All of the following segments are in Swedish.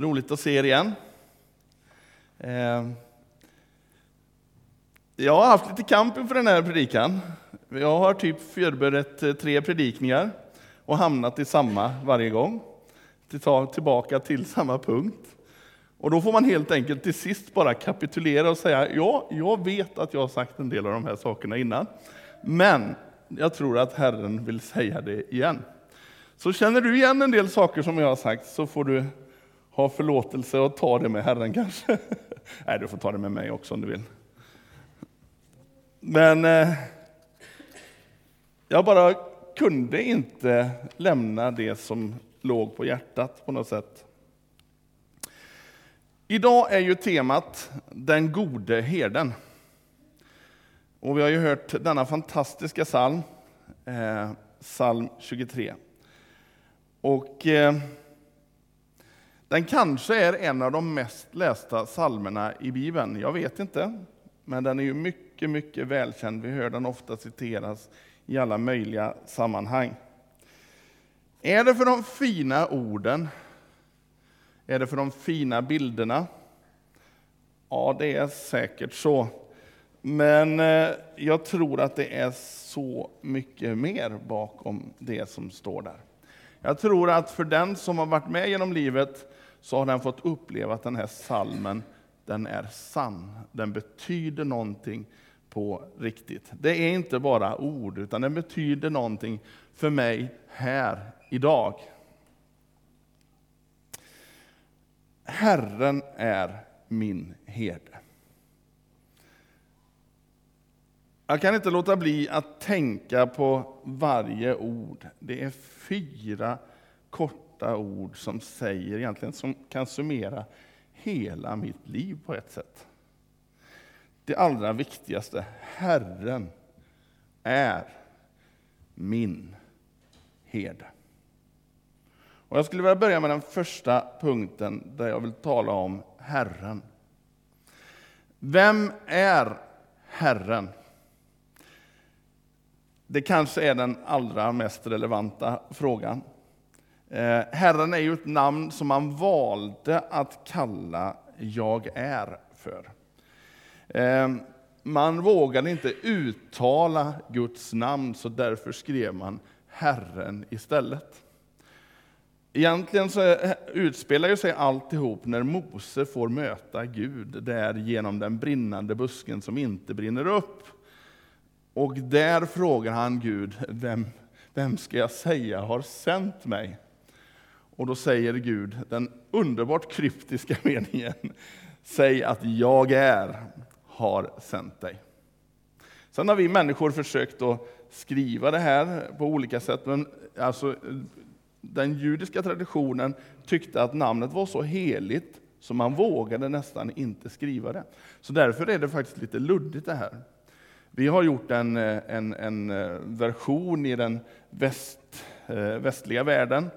Roligt att se er igen. Eh, jag har haft lite kamp inför den här predikan. Jag har typ förberett eh, tre predikningar och hamnat i samma varje gång. Tillbaka till samma punkt. Och då får man helt enkelt till sist bara kapitulera och säga, ja, jag vet att jag har sagt en del av de här sakerna innan, men jag tror att Herren vill säga det igen. Så känner du igen en del saker som jag har sagt så får du ha förlåtelse och ta det med Herren kanske. Nej, du får ta det med mig också om du vill. Men eh, jag bara kunde inte lämna det som låg på hjärtat på något sätt. Idag är ju temat Den gode herden. Och vi har ju hört denna fantastiska psalm, eh, psalm 23. Och eh, den kanske är en av de mest lästa psalmerna i Bibeln. Jag vet inte, men den är ju mycket, mycket välkänd. Vi hör den ofta citeras i alla möjliga sammanhang. Är det för de fina orden? Är det för de fina bilderna? Ja, det är säkert så. Men eh, jag tror att det är så mycket mer bakom det som står där. Jag tror att för den som har varit med genom livet så har den fått uppleva att den här salmen den är sann. Den betyder någonting på riktigt. Det är inte bara ord, utan den betyder någonting för mig här idag. Herren är min herde. Jag kan inte låta bli att tänka på varje ord. Det är fyra korta ord som säger egentligen, som kan summera hela mitt liv på ett sätt. Det allra viktigaste, Herren är min herde. Och jag skulle vilja börja med den första punkten där jag vill tala om Herren. Vem är Herren? Det kanske är den allra mest relevanta frågan. Eh, Herren är ju ett namn som man valde att kalla Jag är för. Eh, man vågade inte uttala Guds namn, så därför skrev man Herren istället. Egentligen så utspelar sig alltihop när Mose får möta Gud där genom den brinnande busken som inte brinner upp. Och där frågar han Gud, vem, vem ska jag säga har sänt mig? Och då säger Gud den underbart kryptiska meningen, säg att jag är, har sänt dig. Sen har vi människor försökt att skriva det här på olika sätt, men alltså, den judiska traditionen tyckte att namnet var så heligt så man vågade nästan inte skriva det. Så därför är det faktiskt lite luddigt det här. Vi har gjort en, eh, en, en eh, version i den väst, eh, västliga världen.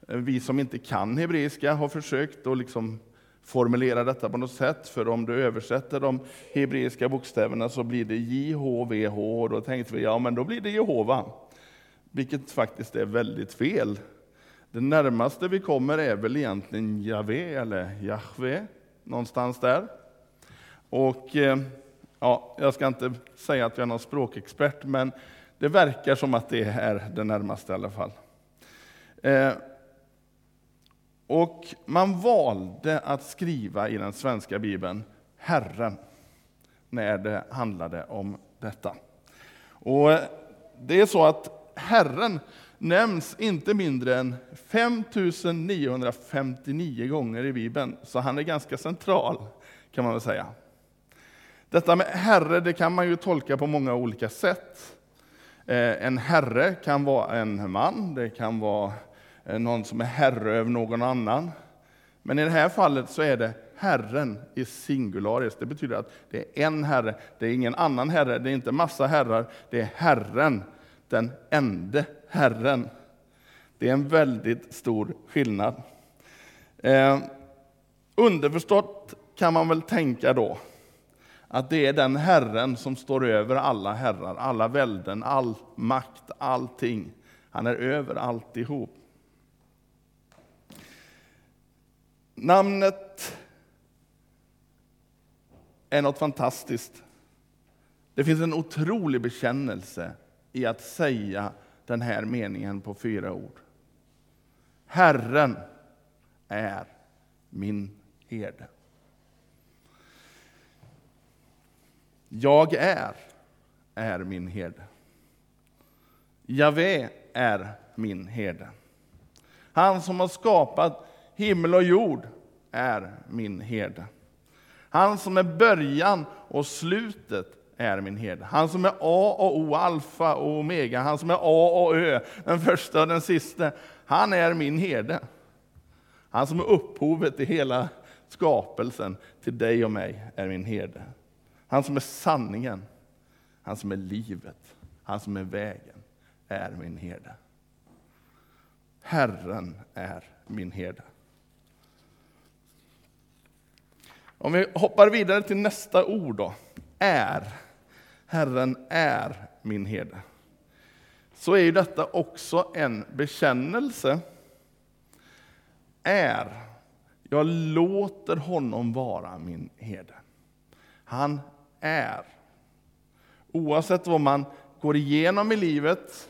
Vi som inte kan hebreiska har försökt att liksom formulera detta på något sätt, för om du översätter de hebreiska bokstäverna så blir det JHVH, och då tänkte vi, ja men då blir det Jehova. Vilket faktiskt är väldigt fel. Det närmaste vi kommer är väl egentligen Javé eller Jahve, någonstans där. Och eh, ja, jag ska inte säga att jag är någon språkexpert, men det verkar som att det är det närmaste i alla fall. Eh, och man valde att skriva i den svenska bibeln Herren när det handlade om detta. Och det är så att Herren nämns inte mindre än 5959 gånger i Bibeln, så han är ganska central kan man väl säga. Detta med herre det kan man ju tolka på många olika sätt. Eh, en herre kan vara en man, det kan vara eh, någon som är herre över någon annan. Men i det här fallet så är det Herren i singularis. Det betyder att det är en herre, det är ingen annan herre, det är inte massa herrar, det är Herren, den ende Herren. Det är en väldigt stor skillnad. Eh, underförstått kan man väl tänka då att det är den Herren som står över alla herrar, alla välden, all makt, allting. Han är över alltihop. Namnet är något fantastiskt. Det finns en otrolig bekännelse i att säga den här meningen på fyra ord. Herren är min herde. Jag är, är min herde. Javé är min herde. Han som har skapat himmel och jord är min herde. Han som är början och slutet är min herde. Han som är A och O, alfa och omega, han som är A och Ö, den första och den sista. Han är min herde. Han som är upphovet till hela skapelsen, till dig och mig, är min herde. Han som är sanningen, han som är livet, han som är vägen, är min herde. Herren är min herde. Om vi hoppar vidare till nästa ord då, är. Herren är min herde. Så är ju detta också en bekännelse. Är. Jag låter honom vara min herde. Han är. Oavsett vad man går igenom i livet,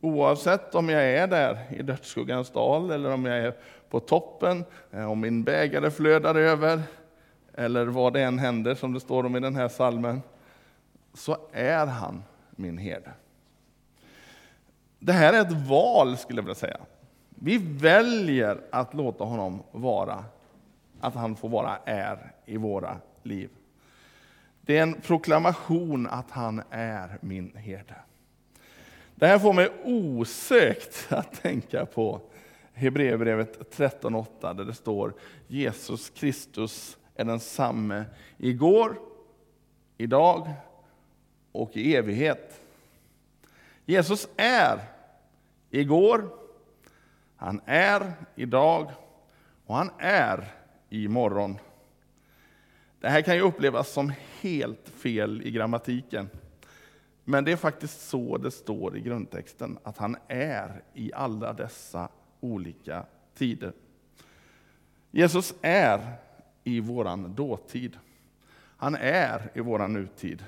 oavsett om jag är där i dödsskuggans dal eller om jag är på toppen, eh, om min bägare flödar över, eller vad det än händer, som det står om i den här salmen, så är han min herde. Det här är ett val, skulle jag vilja säga. Vi väljer att låta honom vara, att han får vara är i våra liv. Det är en proklamation att han är min herde. Det här får mig osökt att tänka på Hebreerbrevet 13.8 där det står Jesus Kristus är densamme igår, idag och i evighet. Jesus är igår, han är idag och han är imorgon. Det här kan ju upplevas som helt fel i grammatiken. Men det är faktiskt så det står i grundtexten, att han är i alla dessa olika tider. Jesus är i våran dåtid. Han är i våran nutid.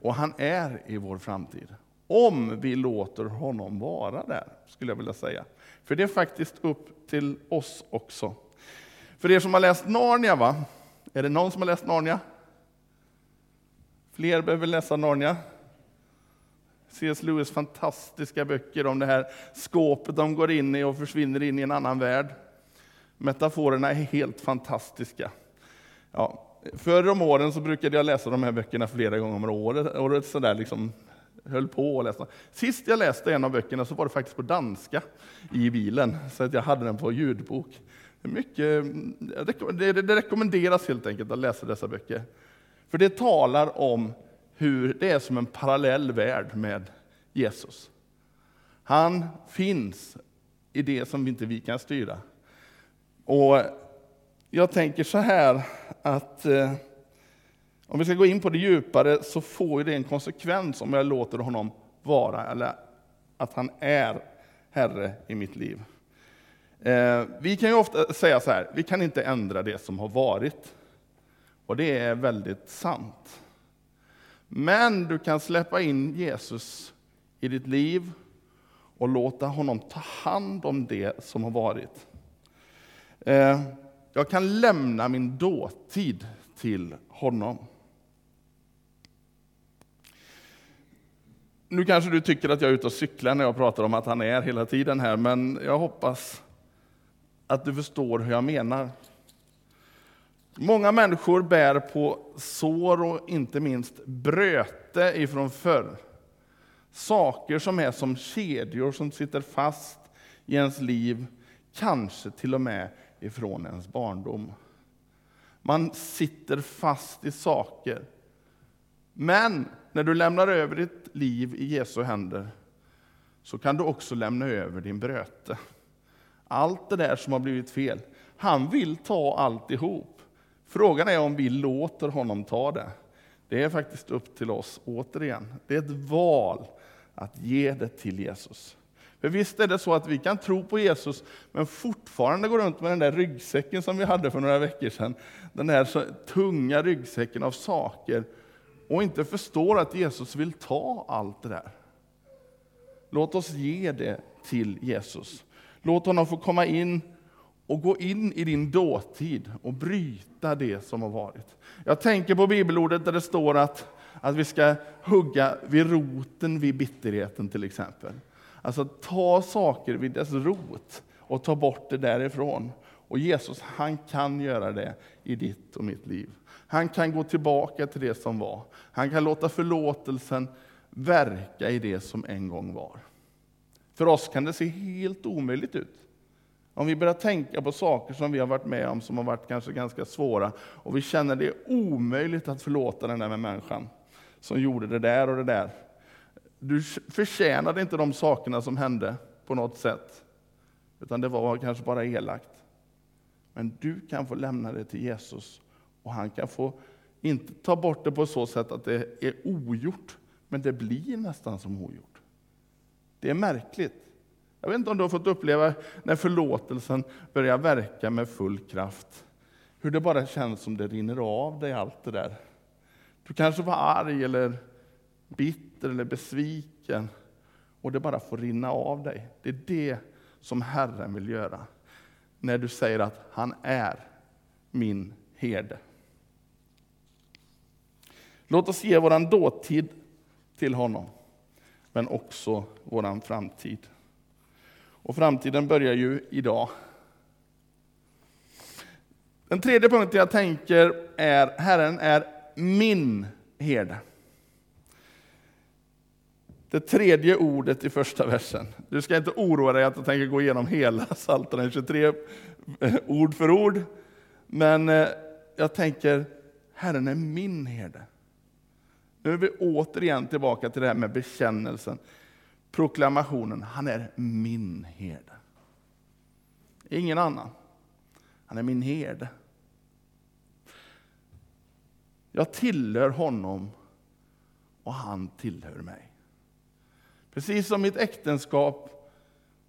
Och han är i vår framtid. Om vi låter honom vara där, skulle jag vilja säga. För det är faktiskt upp till oss också. För er som har läst Narnia, va? Är det någon som har läst Narnia? Fler behöver läsa Narnia. C.S. Lewis fantastiska böcker om det här skåpet de går in i och försvinner in i en annan värld. Metaforerna är helt fantastiska. Ja, förr om åren så brukade jag läsa de här böckerna flera gånger om året. året så där liksom höll på att läsa. Sist jag läste en av böckerna så var det faktiskt på danska i bilen, så att jag hade den på ljudbok. Mycket, mm, det, rekommenderas helt enkelt att läsa dessa böcker. För det talar om hur det är som en parallell värld med Jesus. Han finns i det som inte vi kan styra. Och jag tänker så här att eh, om vi ska gå in på det djupare så får det en konsekvens om jag låter honom vara, eller att han är Herre i mitt liv. Eh, vi kan ju ofta säga så här, vi kan inte ändra det som har varit. Och det är väldigt sant. Men du kan släppa in Jesus i ditt liv och låta honom ta hand om det som har varit. Eh, jag kan lämna min dåtid till honom. Nu kanske du tycker att jag är ute och cyklar när jag pratar om att han är hela tiden här, men jag hoppas att du förstår hur jag menar. Många människor bär på sår och inte minst bröte ifrån förr. Saker som är som kedjor som sitter fast i ens liv, kanske till och med ifrån ens barndom. Man sitter fast i saker. Men när du lämnar över ditt liv i Jesu händer så kan du också lämna över din bröte. Allt det där som har blivit fel. Han vill ta alltihop. Frågan är om vi låter honom ta det. Det är faktiskt upp till oss, återigen. Det är ett val att ge det till Jesus. För visst är det så att vi kan tro på Jesus, men fortfarande gå runt med den där ryggsäcken som vi hade för några veckor sedan. Den där tunga ryggsäcken av saker och inte förstår att Jesus vill ta allt det där. Låt oss ge det till Jesus. Låt honom få komma in och gå in i din dåtid och bryta det som har varit. Jag tänker på bibelordet där det står att, att vi ska hugga vid roten vid bitterheten till exempel. Alltså ta saker vid dess rot och ta bort det därifrån. Och Jesus, han kan göra det i ditt och mitt liv. Han kan gå tillbaka till det som var. Han kan låta förlåtelsen verka i det som en gång var. För oss kan det se helt omöjligt ut. Om vi börjar tänka på saker som vi har varit med om som har varit kanske ganska svåra och vi känner det är omöjligt att förlåta den där människan som gjorde det där och det där. Du förtjänade inte de sakerna som hände på något sätt, utan det var kanske bara elakt. Men du kan få lämna det till Jesus och han kan få, inte ta bort det på så sätt att det är ogjort, men det blir nästan som ogjort. Det är märkligt. Jag vet inte om du har fått uppleva när förlåtelsen börjar verka med full kraft. Hur det bara känns som det rinner av dig allt det där. Du kanske var arg eller bitter eller besviken och det bara får rinna av dig. Det är det som Herren vill göra. När du säger att han är min herde. Låt oss ge vår dåtid till honom, men också vår framtid. Och framtiden börjar ju idag. Den tredje punkten jag tänker är, Herren är min herde. Det tredje ordet i första versen. Du ska inte oroa dig att jag tänker gå igenom hela Psaltaren 23 ord för ord. Men eh, jag tänker, Herren är min herde. Nu är vi återigen tillbaka till det här med bekännelsen, proklamationen. Han är min herde. Ingen annan. Han är min herde. Jag tillhör honom och han tillhör mig. Precis som mitt äktenskap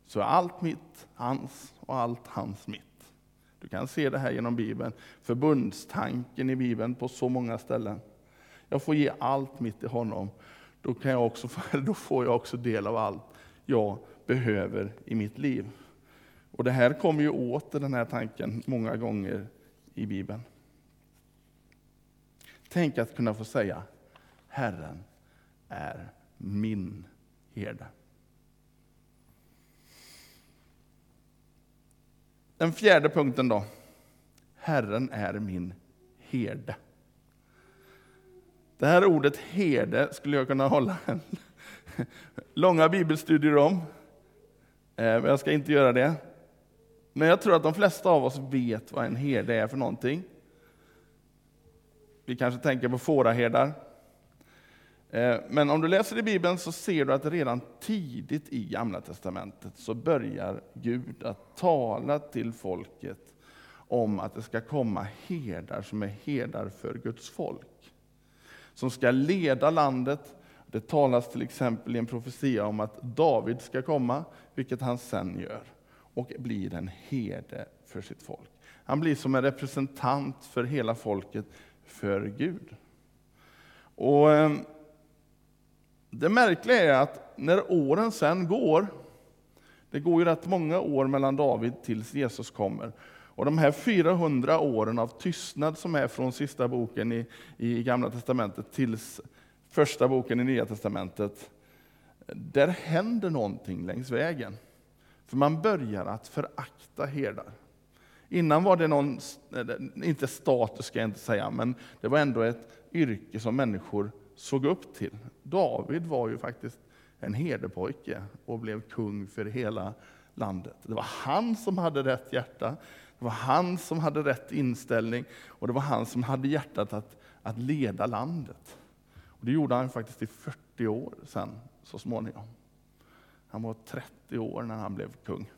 så är allt mitt hans och allt hans mitt. Du kan se det här genom Bibeln, förbundstanken i Bibeln på så många ställen. Jag får ge allt mitt till honom, då, kan jag också, då får jag också del av allt jag behöver i mitt liv. Och Det här kommer ju åter, den här tanken, många gånger i Bibeln. Tänk att kunna få säga, Herren är min herde. Den fjärde punkten då. Herren är min herde. Det här ordet herde skulle jag kunna hålla en långa bibelstudier om. Eh, men jag ska inte göra det. Men jag tror att de flesta av oss vet vad en herde är för någonting. Vi kanske tänker på fåraherdar. Eh, men om du läser i Bibeln så ser du att redan tidigt i Gamla Testamentet så börjar Gud att tala till folket om att det ska komma herdar som är herdar för Guds folk. Som ska leda landet. Det talas till exempel i en profetia om att David ska komma, vilket han sen gör, och blir en herde för sitt folk. Han blir som en representant för hela folket, för Gud. Och eh, det märkliga är att när åren sen går, det går ju rätt många år mellan David tills Jesus kommer, och de här 400 åren av tystnad som är från sista boken i, i Gamla Testamentet tills första boken i Nya Testamentet, där händer någonting längs vägen. För man börjar att förakta herdar. Innan var det någon, inte status ska jag inte säga, men det var ändå ett yrke som människor såg upp till. David var ju faktiskt en herdepojke och blev kung för hela landet. Det var han som hade rätt hjärta, det var han som hade rätt inställning och det var han som hade hjärtat att, att leda landet. Och det gjorde han faktiskt i 40 år sen, så småningom. Han var 30 år när han blev kung.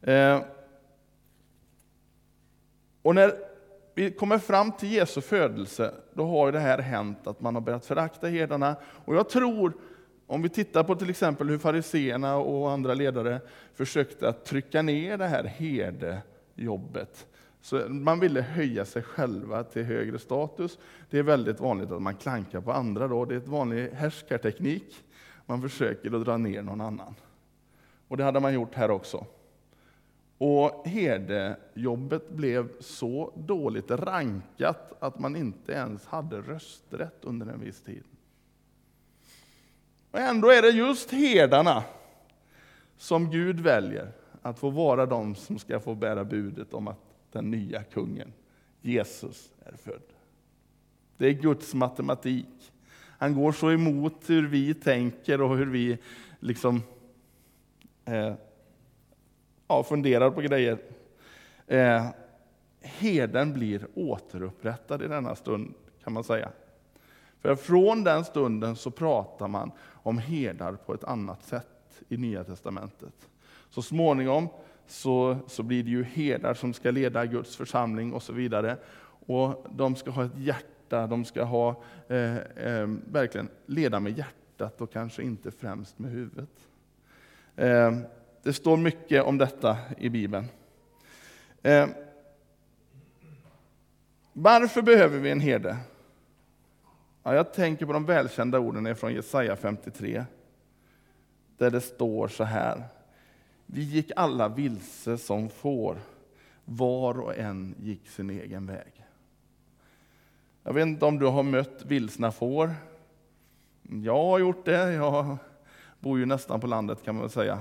Eh, och när vi kommer fram till Jesu födelse, då har det här hänt att man har börjat förakta herdarna. Och jag tror om vi tittar på till exempel hur fariseerna och andra ledare försökte att trycka ner det här herde jobbet. Så man ville höja sig själva till högre status. Det är väldigt vanligt att man klankar på andra. Då. Det är ett vanlig härskarteknik. Man försöker att dra ner någon annan. Och det hade man gjort här också. Och herdejobbet blev så dåligt rankat att man inte ens hade rösträtt under en viss tid. Och ändå är det just herdarna som Gud väljer att få vara de som ska få bära budet om att den nya kungen, Jesus, är född. Det är Guds matematik. Han går så emot hur vi tänker och hur vi liksom eh, ja, funderar på grejer. Eh, herden blir återupprättad i denna stund, kan man säga. För från den stunden så pratar man om herdar på ett annat sätt i Nya Testamentet. Så småningom så, så blir det ju herdar som ska leda Guds församling och så vidare. Och de ska ha ett hjärta, de ska ha, eh, eh, verkligen leda med hjärtat och kanske inte främst med huvudet. Eh, det står mycket om detta i Bibeln. Eh, varför behöver vi en herde? Ja, jag tänker på de välkända orden från Jesaja 53, där det står så här. Vi gick alla vilse som får, var och en gick sin egen väg. Jag vet inte om du har mött vilsna får. Jag har gjort det. Jag bor ju nästan på landet kan man väl säga.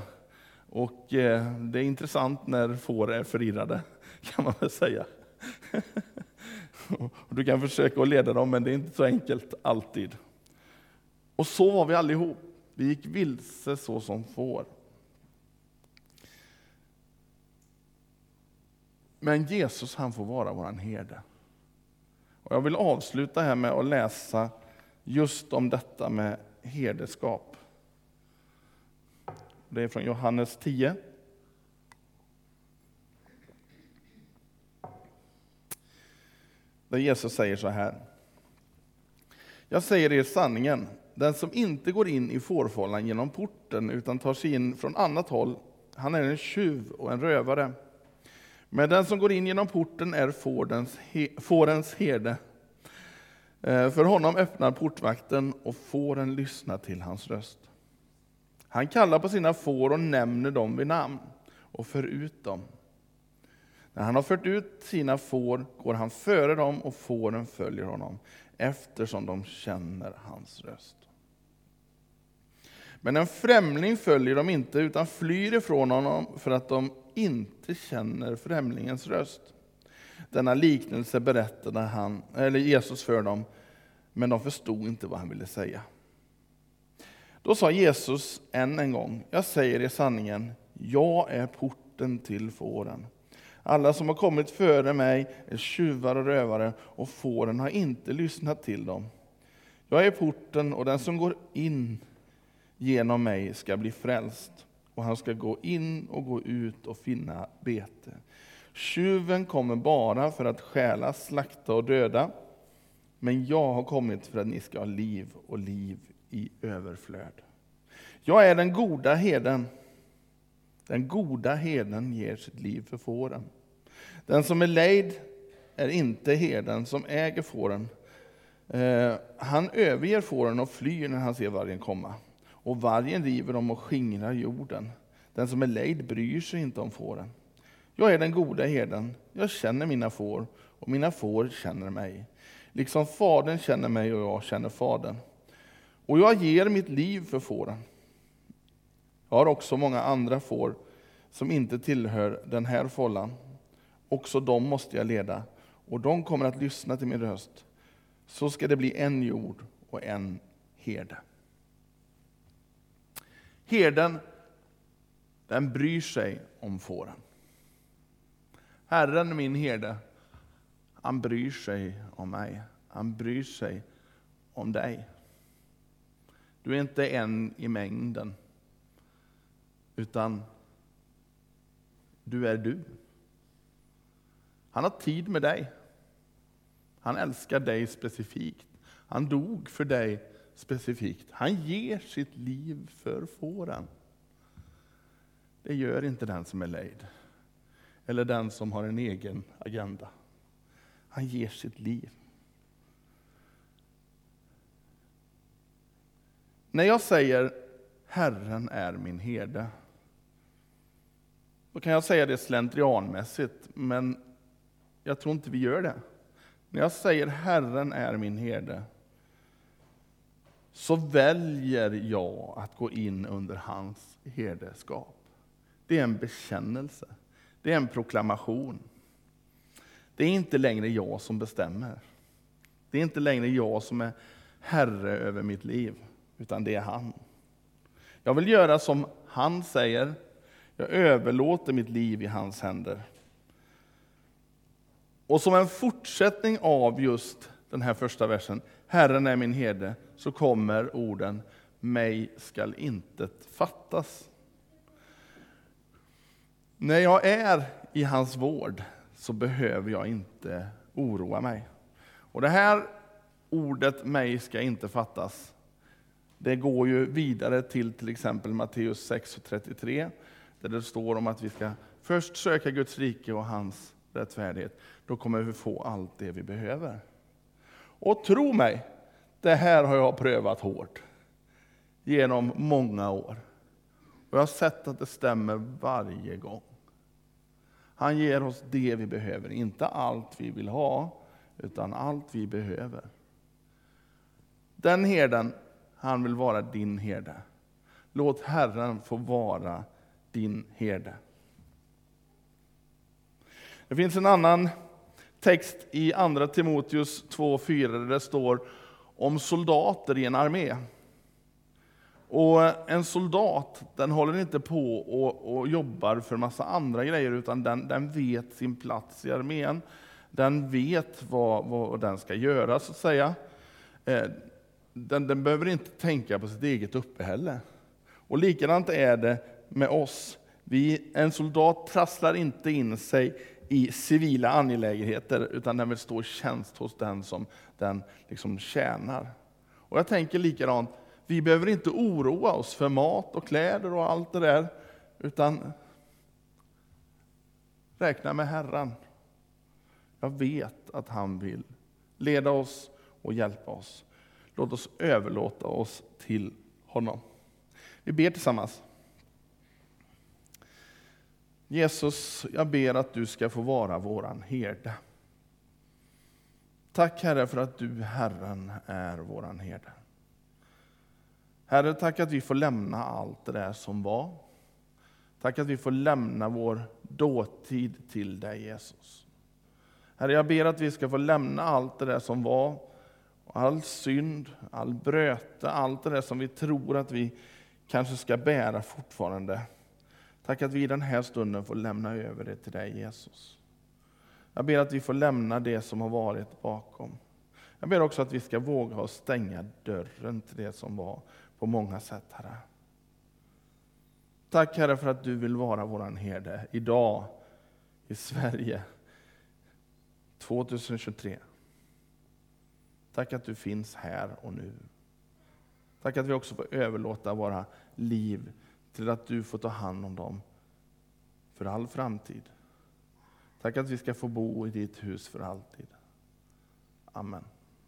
Och eh, det är intressant när får är förirrade, kan man väl säga. Du kan försöka att leda dem, men det är inte så enkelt alltid. Och så var vi allihop. Vi gick vilse så som får. Men Jesus han får vara vår herde. Och jag vill avsluta här med att läsa just om detta med herdeskap. Det är från Johannes 10. Där Jesus säger så här. Jag säger er sanningen, den som inte går in i fårfållan genom porten utan tar sig in från annat håll, han är en tjuv och en rövare. Men den som går in genom porten är fårens, he, fårens herde. Eh, för honom öppnar portvakten och fåren lyssnar till hans röst. Han kallar på sina får och nämner dem vid namn och för ut dem. När han har fört ut sina får går han före dem och fåren följer honom eftersom de känner hans röst. Men en främling följer dem inte utan flyr ifrån honom för att de inte känner främlingens röst. Denna liknelse berättade han, eller Jesus för dem, men de förstod inte vad han ville säga. Då sa Jesus än en gång, jag säger er sanningen, jag är porten till fåren. Alla som har kommit före mig är tjuvar och rövare, och fåren har inte lyssnat till dem. Jag är porten, och den som går in genom mig ska bli frälst, och han ska gå in och gå ut och finna bete. Tjuven kommer bara för att stjäla, slakta och döda, men jag har kommit för att ni ska ha liv och liv i överflöd. Jag är den goda herden. Den goda herden ger sitt liv för fåren. Den som är lejd är inte herden som äger fåren. Eh, han överger fåren och flyr när han ser vargen komma. Och vargen river dem och skingrar jorden. Den som är lejd bryr sig inte om fåren. Jag är den goda herden. Jag känner mina får och mina får känner mig. Liksom Fadern känner mig och jag känner Fadern. Och jag ger mitt liv för fåren. Jag har också många andra får som inte tillhör den här fållan. Också dem måste jag leda, och de kommer att lyssna till min röst. Så ska det bli en jord och en herde. Herden, den bryr sig om fåren. Herren, min herde, han bryr sig om mig. Han bryr sig om dig. Du är inte en i mängden, utan du är du. Han har tid med dig. Han älskar dig specifikt. Han dog för dig specifikt. Han ger sitt liv för fåren. Det gör inte den som är lejd. Eller den som har en egen agenda. Han ger sitt liv. När jag säger Herren är min herde, då kan jag säga det slentrianmässigt, men jag tror inte vi gör det. När jag säger Herren är min herde, så väljer jag att gå in under hans herdeskap. Det är en bekännelse. Det är en proklamation. Det är inte längre jag som bestämmer. Det är inte längre jag som är herre över mitt liv, utan det är han. Jag vill göra som han säger. Jag överlåter mitt liv i hans händer. Och som en fortsättning av just den här första versen, Herren är min herde, så kommer orden mig skall intet fattas. När jag är i hans vård så behöver jag inte oroa mig. Och det här ordet mig ska inte fattas. Det går ju vidare till till exempel Matteus 6.33 där det står om att vi ska först söka Guds rike och hans rättfärdighet. Då kommer vi få allt det vi behöver. Och tro mig, det här har jag prövat hårt genom många år. Och jag har sett att det stämmer varje gång. Han ger oss det vi behöver, inte allt vi vill ha, utan allt vi behöver. Den herden, han vill vara din herde. Låt Herren få vara din herde. Det finns en annan text i Andra Timoteus 2.4 där det står om soldater i en armé. Och En soldat den håller inte på och, och jobbar för massa andra grejer, utan den, den vet sin plats i armén. Den vet vad, vad den ska göra, så att säga. Eh, den, den behöver inte tänka på sitt eget uppehälle. Och likadant är det med oss. Vi, en soldat trasslar inte in sig i civila angelägenheter, utan den vill stå i tjänst hos den som den liksom tjänar. Och jag tänker likadant, vi behöver inte oroa oss för mat och kläder och allt det där, utan räkna med Herren. Jag vet att han vill leda oss och hjälpa oss. Låt oss överlåta oss till honom. Vi ber tillsammans. Jesus, jag ber att du ska få vara våran herde. Tack Herre för att du, Herren, är våran herde. Herre, tack att vi får lämna allt det där som var. Tack att vi får lämna vår dåtid till dig, Jesus. Herre, jag ber att vi ska få lämna allt det där som var, all synd, all bröte, allt det där som vi tror att vi kanske ska bära fortfarande. Tack att vi i den här stunden får lämna över det till dig, Jesus. Jag ber att vi får lämna det som har varit bakom. Jag ber också att vi ska våga stänga dörren till det som var på många sätt, Herre. Tack Herre för att du vill vara vår herde idag i Sverige 2023. Tack att du finns här och nu. Tack att vi också får överlåta våra liv till att du får ta hand om dem för all framtid. Tack att vi ska få bo i ditt hus för alltid. Amen.